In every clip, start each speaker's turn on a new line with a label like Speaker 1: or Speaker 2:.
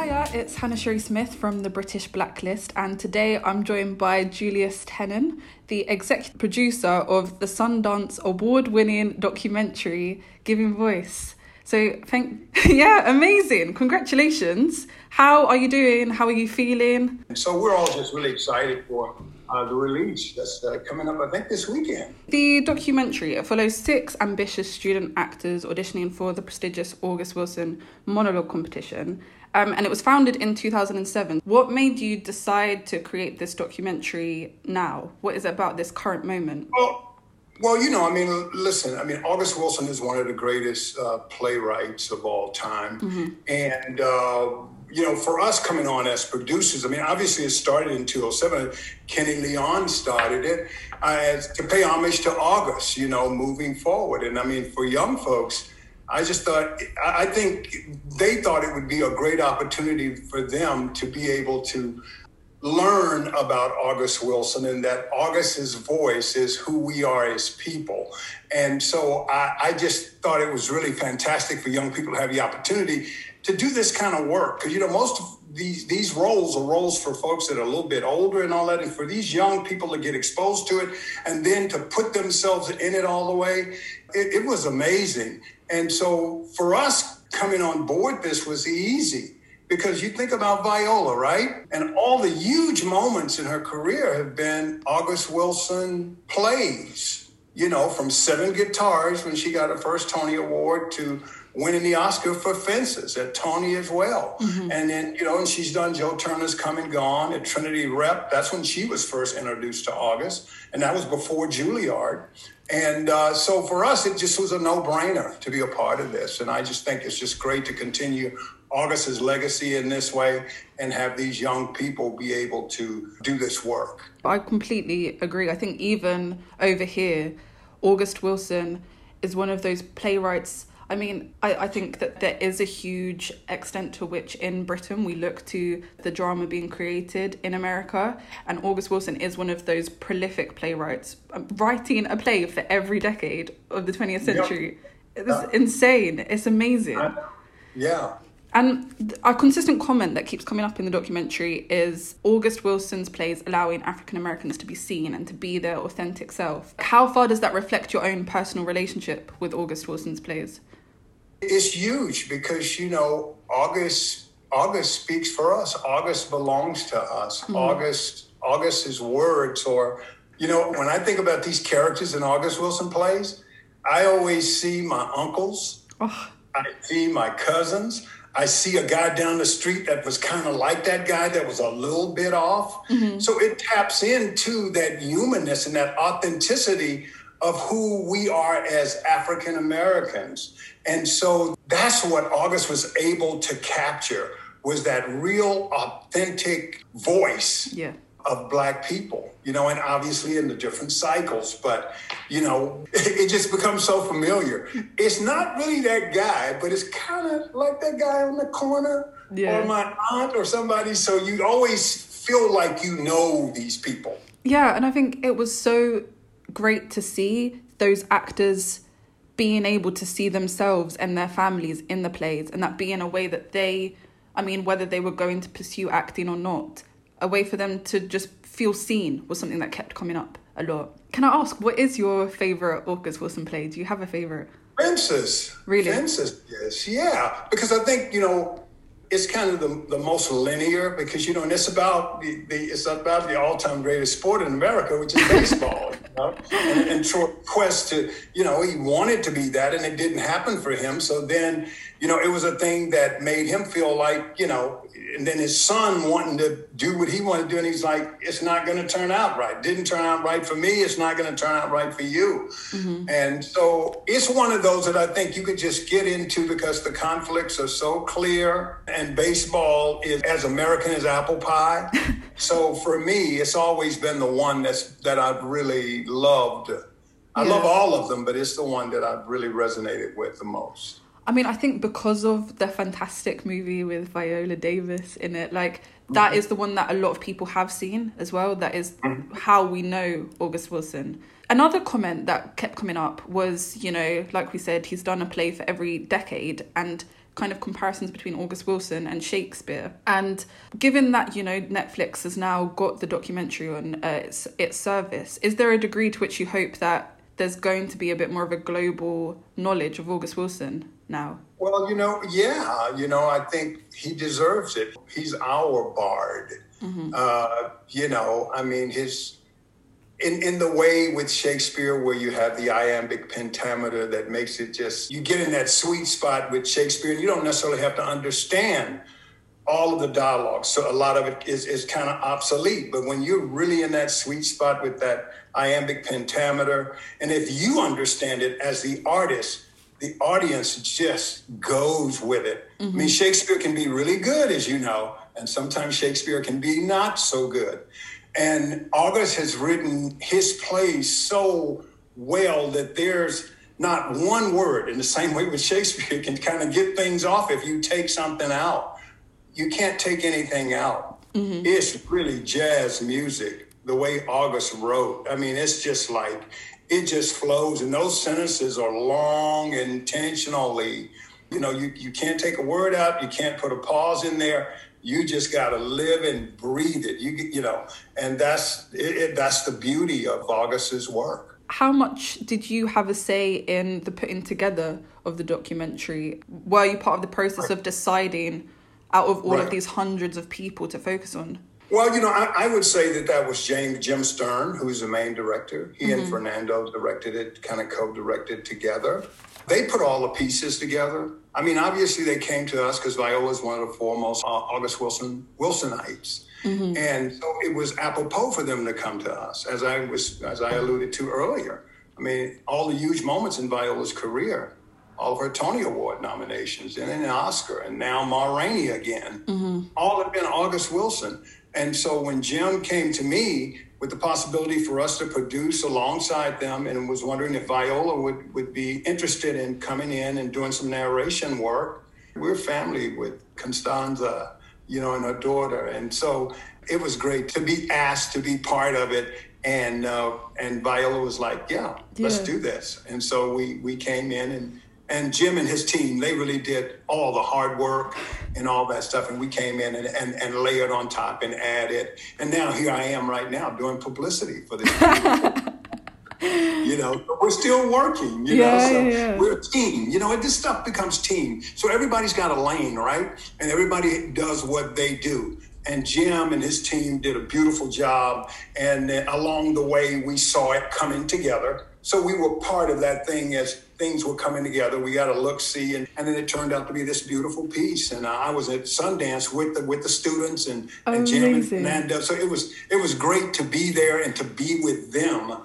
Speaker 1: Hiya, it's Hannah Sherry Smith from the British Blacklist, and today I'm joined by Julius Tennon, the executive producer of the Sundance award winning documentary Giving Voice. So, thank, yeah, amazing. Congratulations. How are you doing? How are you feeling?
Speaker 2: So, we're all just really excited for uh, the release that's uh, coming up, I think, this weekend.
Speaker 1: The documentary follows six ambitious student actors auditioning for the prestigious August Wilson monologue competition. Um, and it was founded in 2007. What made you decide to create this documentary now? What is it about this current moment?
Speaker 2: Well, well, you know, I mean, listen, I mean, August Wilson is one of the greatest uh, playwrights of all time. Mm-hmm. And, uh, you know, for us coming on as producers, I mean, obviously it started in 2007. Kenny Leon started it uh, to pay homage to August, you know, moving forward. And I mean, for young folks, I just thought, I think they thought it would be a great opportunity for them to be able to learn about August Wilson and that August's voice is who we are as people. And so I, I, just thought it was really fantastic for young people to have the opportunity to do this kind of work. Because, you know, most of these, these roles are roles for folks that are a little bit older and all that. And for these young people to get exposed to it and then to put themselves in it all the way, it, it was amazing. And so for us coming on board this was easy because you think about Viola, right? And all the huge moments in her career have been August Wilson plays, you know, from seven guitars when she got her first Tony Award to winning the Oscar for Fences at Tony as well. Mm-hmm. And then, you know, and she's done Joe Turner's Come and Gone at Trinity Rep. That's when she was first introduced to August. And that was before Juilliard. And uh, so for us, it just was a no brainer to be a part of this. And I just think it's just great to continue August's legacy in this way and have these young people be able to do this work.
Speaker 1: I completely agree. I think even over here, August Wilson is one of those playwrights I mean, I, I think that there is a huge extent to which in Britain we look to the drama being created in America. And August Wilson is one of those prolific playwrights, um, writing a play for every decade of the 20th century. Yep. It's uh, insane. It's amazing. Uh,
Speaker 2: yeah.
Speaker 1: And a consistent comment that keeps coming up in the documentary is August Wilson's plays allowing African Americans to be seen and to be their authentic self. How far does that reflect your own personal relationship with August Wilson's plays?
Speaker 2: It's huge because you know August August speaks for us. August belongs to us. Mm-hmm. August August's words or you know when I think about these characters in August Wilson plays, I always see my uncles. Oh. I see my cousins. I see a guy down the street that was kind of like that guy that was a little bit off. Mm-hmm. So it taps into that humanness and that authenticity of who we are as African Americans. And so that's what August was able to capture was that real authentic voice yeah. Of black people, you know, and obviously in the different cycles, but you know, it, it just becomes so familiar. It's not really that guy, but it's kind of like that guy on the corner yeah. or my aunt or somebody. So you always feel like you know these people.
Speaker 1: Yeah, and I think it was so great to see those actors being able to see themselves and their families in the plays and that being a way that they i mean whether they were going to pursue acting or not a way for them to just feel seen was something that kept coming up a lot can i ask what is your favorite august wilson play do you have a favorite
Speaker 2: Fences.
Speaker 1: Really?
Speaker 2: Fences, yes. Yeah. Because I think, you know, it's kind of the, the most linear because you know, and it's about the, the it's about the all time greatest sport in America, which is baseball. you know? And, and Troy Quest to you know he wanted to be that, and it didn't happen for him. So then you know, it was a thing that made him feel like, you know, and then his son wanting to do what he wanted to do, and he's like, it's not going to turn out right. Didn't turn out right for me. It's not going to turn out right for you. Mm-hmm. And so it's one of those that I think you could just get into because the conflicts are so clear, and baseball is as American as apple pie. so for me, it's always been the one that's that I've really loved. I yeah. love all of them, but it's the one that I've really resonated with the most.
Speaker 1: I mean, I think because of the fantastic movie with Viola Davis in it, like that mm-hmm. is the one that a lot of people have seen as well. That is mm-hmm. how we know August Wilson. Another comment that kept coming up was, you know, like we said, he's done a play for every decade, and kind of comparisons between August Wilson and Shakespeare. And given that, you know, Netflix has now got the documentary on uh, its, its service, is there a degree to which you hope that there's going to be a bit more of a global knowledge of August Wilson now?
Speaker 2: Well, you know, yeah, you know, I think he deserves it. He's our bard. Mm-hmm. Uh, you know, I mean, his in, in the way with Shakespeare where you have the iambic pentameter that makes it just, you get in that sweet spot with Shakespeare and you don't necessarily have to understand all of the dialogue. So a lot of it is, is kind of obsolete. But when you're really in that sweet spot with that iambic pentameter, and if you understand it as the artist, the audience just goes with it. Mm-hmm. I mean, mm-hmm. Shakespeare can be really good, as you know, and sometimes Shakespeare can be not so good. And August has written his plays so well that there's not one word in the same way with Shakespeare can kind of get things off if you take something out. You can't take anything out. Mm-hmm. It's really jazz music, the way August wrote. I mean, it's just like, it just flows. And those sentences are long intentionally. You know, you, you can't take a word out, you can't put a pause in there you just got to live and breathe it. You you know, and that's it, it, that's the beauty of August's work.
Speaker 1: How much did you have a say in the putting together of the documentary? Were you part of the process right. of deciding out of all right. of these hundreds of people to focus on?
Speaker 2: Well, you know, I, I, would say that that was James Jim Stern, who's the main director. He mm-hmm. and Fernando directed it, kind of co-directed together. They put all the pieces together. I mean, obviously they came to us because Viola is one of the foremost uh, August Wilson Wilsonites. Mm-hmm. And so it was apropos for them to come to us, as I was as I alluded to earlier. I mean, all the huge moments in Viola's career, all of her Tony Award nominations, and then an Oscar, and now Ma Rainey again, mm-hmm. all have been August Wilson. And so when Jim came to me with the possibility for us to produce alongside them and was wondering if Viola would, would be interested in coming in and doing some narration work. We're family with Constanza, you know, and her daughter. And so it was great to be asked to be part of it. And uh, and Viola was like, yeah, yeah, let's do this. And so we, we came in and and Jim and his team, they really did all the hard work and all that stuff. And we came in and, and, and layered on top and added. And now here I am right now doing publicity for this. you know, we're still working, you yeah, know, so yeah. we're a team, you know, and this stuff becomes team. So everybody's got a lane, right? And everybody does what they do. And Jim and his team did a beautiful job. And along the way, we saw it coming together. So we were part of that thing as things were coming together. We got a look see, and, and then it turned out to be this beautiful piece. And uh, I was at Sundance with the with the students and, and Jim and Nanda. So it was it was great to be there and to be with them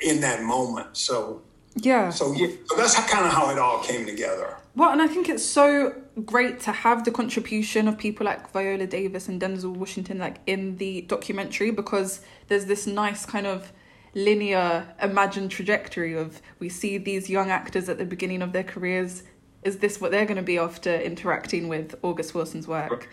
Speaker 2: in that moment. So
Speaker 1: yeah.
Speaker 2: So yeah, so that's kind of how it all came together.
Speaker 1: Well, and I think it's so great to have the contribution of people like Viola Davis and Denzel Washington like in the documentary because there's this nice kind of linear imagined trajectory of we see these young actors at the beginning of their careers. Is this what they're going to be after interacting with august wilson's work?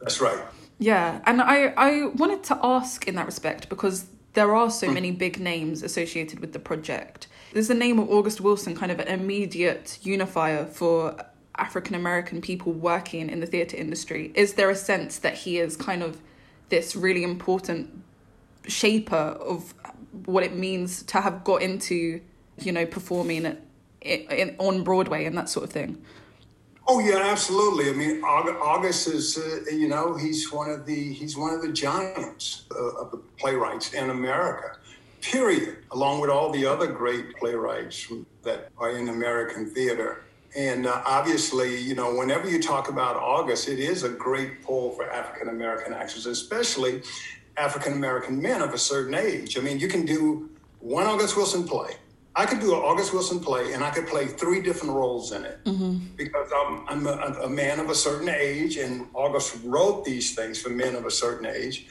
Speaker 2: That's right.
Speaker 1: Yeah and i i wanted to ask in that respect because there are so hmm. many big names associated with the project. There's the name of august wilson kind of an immediate unifier for african american people working in the theatre industry. Is there a sense that he is kind of this really important shaper of what it means to have got into, you know, performing it, in, on Broadway and that sort of thing.
Speaker 2: Oh yeah, absolutely. I mean, August is, uh, you know, he's one of the he's one of the giants uh, of the playwrights in America. Period. Along with all the other great playwrights that are in American theater. And uh, obviously, you know, whenever you talk about August, it is a great pull for African American actors, especially African American men of a certain age. I mean, you can do one August Wilson play. I could do an August Wilson play and I could play three different roles in it mm-hmm. because I'm, I'm a, a, man of a certain age and August wrote these things for men of a certain age.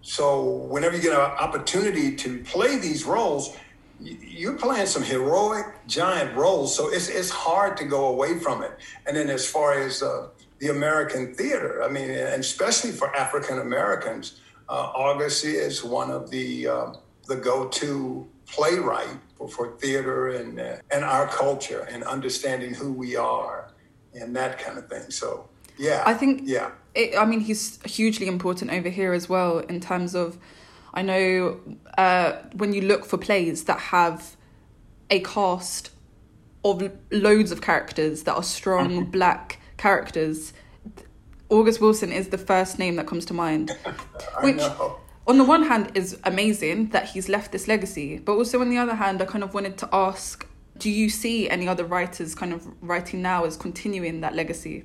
Speaker 2: So whenever you get an opportunity to play these roles, you're playing some heroic giant roles. So it's, it's hard to go away from it. And then as far as uh, the American theater, I mean, and especially for African Americans, August is one of the uh, the go-to playwright for, for theater and uh, and our culture and understanding who we are and that kind of thing. So yeah,
Speaker 1: I think
Speaker 2: yeah.
Speaker 1: It, I mean, he's hugely important over here as well in terms of. I know uh, when you look for plays that have a cast of loads of characters that are strong mm-hmm. black characters, August Wilson is the first name that comes to mind.
Speaker 2: which, know.
Speaker 1: on the one hand, is amazing that he's left this legacy, but also on the other hand, I kind of wanted to ask do you see any other writers kind of writing now as continuing that legacy?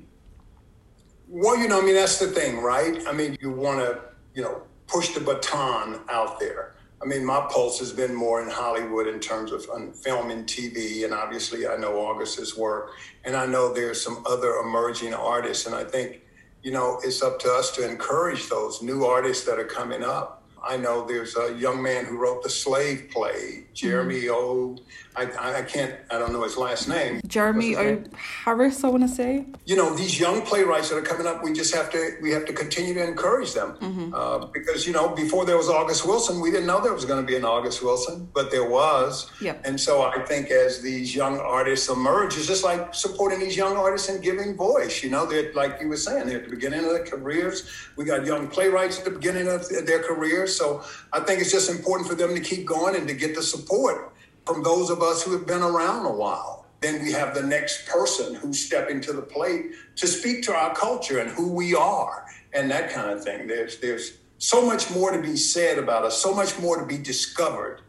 Speaker 2: Well, you know, I mean, that's the thing, right? I mean, you want to, you know, push the baton out there. I mean, my pulse has been more in Hollywood in terms of um, film and TV, and obviously I know August's work, and I know there's some other emerging artists, and I think, you know, it's up to us to encourage those new artists that are coming up. I know there's a young man who wrote the Slave play, Jeremy mm-hmm. O. I, I can't, I don't know his last name.
Speaker 1: Jeremy O. Harris, I want to say.
Speaker 2: You know, these young playwrights that are coming up, we just have to, we have to continue to encourage them. Mm-hmm. Uh, because, you know, before there was August Wilson, we didn't know there was going to be an August Wilson, but there was.
Speaker 1: Yep.
Speaker 2: And so I think as these young artists emerge, it's just like supporting these young artists and giving voice. You know, they're, like you were saying, they're at the beginning of their careers. We got young playwrights at the beginning of their careers. So I think it's just important for them to keep going and to get the support from those of us who have been around a while. Then we have the next person who's stepping to the plate to speak to our culture and who we are and that kind of thing. There's there's so much more to be said about us, so much more to be discovered.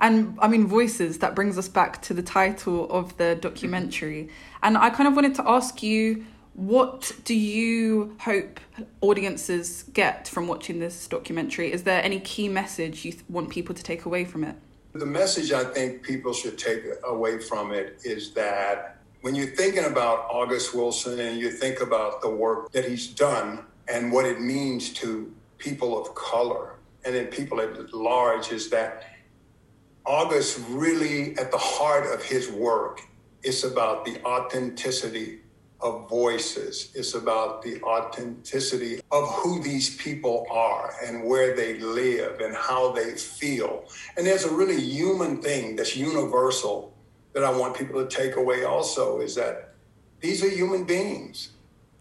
Speaker 1: And I mean, voices, that brings us back to the title of the documentary. And I kind of wanted to ask you what do you hope audiences get from watching this documentary? Is there any key message you th- want people to take away from it?
Speaker 2: The message I think people should take away from it is that when you're thinking about August Wilson and you think about the work that he's done and what it means to people of color and then people at large, is that August really, at the heart of his work, is about the authenticity of voices. It's about the authenticity of who these people are and where they live and how they feel. And there's a really human thing that's universal that I want people to take away also is that these are human beings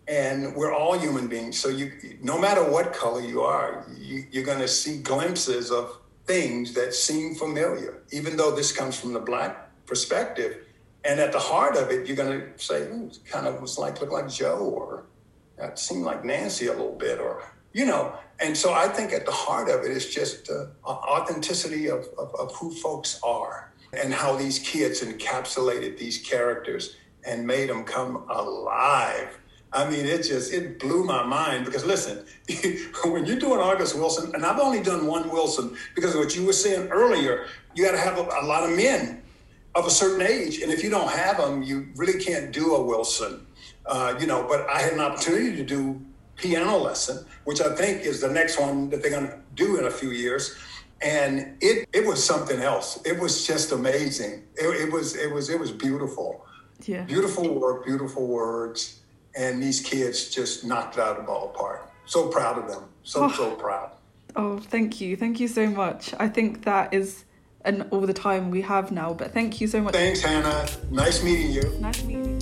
Speaker 2: and we're all human beings. So you, no matter what color you are, you, you're going to see glimpses of things that seem familiar, even though this comes from the black perspective and at the heart of it, you're going to say, it kind of was like, look like Joe, or that seemed like Nancy a little bit, or, you know. And so I think at the heart of it is just uh, authenticity of, of, of who folks are and how these kids encapsulated these characters and made them come alive. I mean, it just it blew my mind because listen, when you're doing August Wilson, and I've only done one Wilson because of what you were saying earlier, you got to have a, a, lot of men of a certain age. And if you don't have them, you really can't do a Wilson. Uh, you know, but I had an opportunity to do piano lesson, which I think is the next one that they're going to do in a few years. And it it was something else. It was just amazing. It, it was it was it was beautiful.
Speaker 1: Yeah.
Speaker 2: Beautiful work, beautiful words, and these kids just knocked it out of the ballpark. So proud of them. So oh. so proud.
Speaker 1: Oh, thank you, thank you so much. I think that is and all the time we have now. But thank you so much.
Speaker 2: Thanks, Hannah. Nice meeting you.
Speaker 1: Nice meeting you.